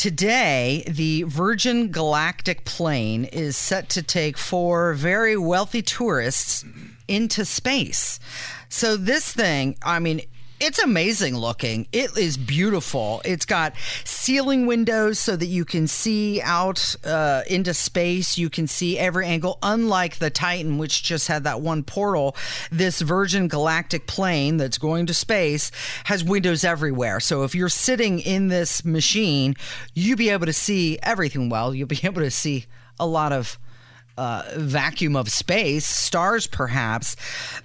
Today, the Virgin Galactic plane is set to take four very wealthy tourists into space. So, this thing, I mean, it's amazing looking. It is beautiful. It's got ceiling windows so that you can see out uh, into space. You can see every angle. Unlike the Titan, which just had that one portal, this Virgin Galactic plane that's going to space has windows everywhere. So if you're sitting in this machine, you'll be able to see everything well. You'll be able to see a lot of uh, vacuum of space, stars perhaps,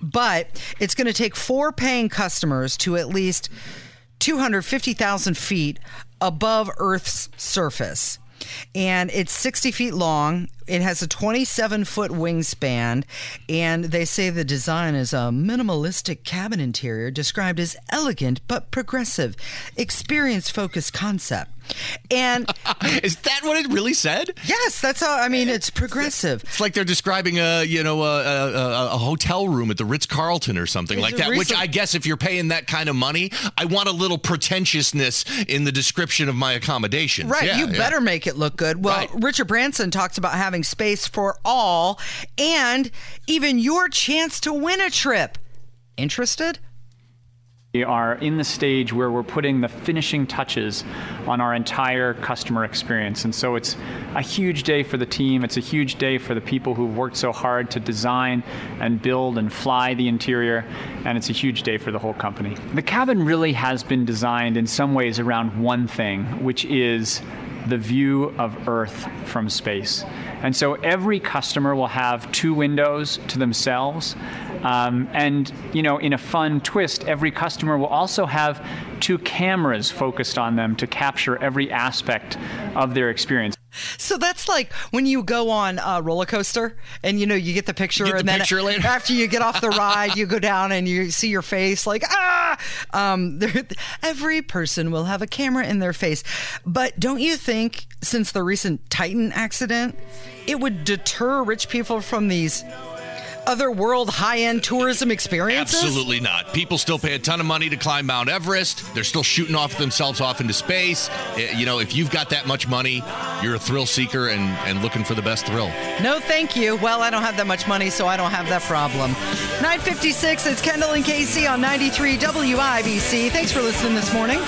but it's going to take four paying customers to at least 250,000 feet above Earth's surface. And it's 60 feet long. It has a 27 foot wingspan. And they say the design is a minimalistic cabin interior described as elegant but progressive, experience focused concept. And is that what it really said? Yes, that's how. I mean, it's progressive. It's like they're describing a you know a, a, a hotel room at the Ritz Carlton or something like that. Which I guess if you're paying that kind of money, I want a little pretentiousness in the description of my accommodation. Right. Yeah, you yeah. better make it look good. Well, Right. Richard Branson talks about having space for all and even your chance to win a trip. Interested? We are in the stage where we're putting the finishing touches on our entire customer experience. And so it's a huge day for the team. It's a huge day for the people who've worked so hard to design and build and fly the interior. And it's a huge day for the whole company. The cabin really has been designed in some ways around one thing, which is the view of Earth from space. And so every customer will have two windows to themselves. Um, and, you know, in a fun twist, every customer will also have two cameras focused on them to capture every aspect of their experience. So that's like when you go on a roller coaster and you know you get the picture Get the and then picture later. after you get off the ride you go down and you see your face like ah um, every person will have a camera in their face but don't you think since the recent Titan accident it would deter rich people from these other world high-end tourism experiences Absolutely not. People still pay a ton of money to climb Mount Everest. They're still shooting off themselves off into space. Eh, You know, if you've got that much money, you're a thrill seeker and, and looking for the best thrill. No, thank you. Well, I don't have that much money, so I don't have that problem. 956, it's Kendall and Casey on 93 WIBC. Thanks for listening this morning.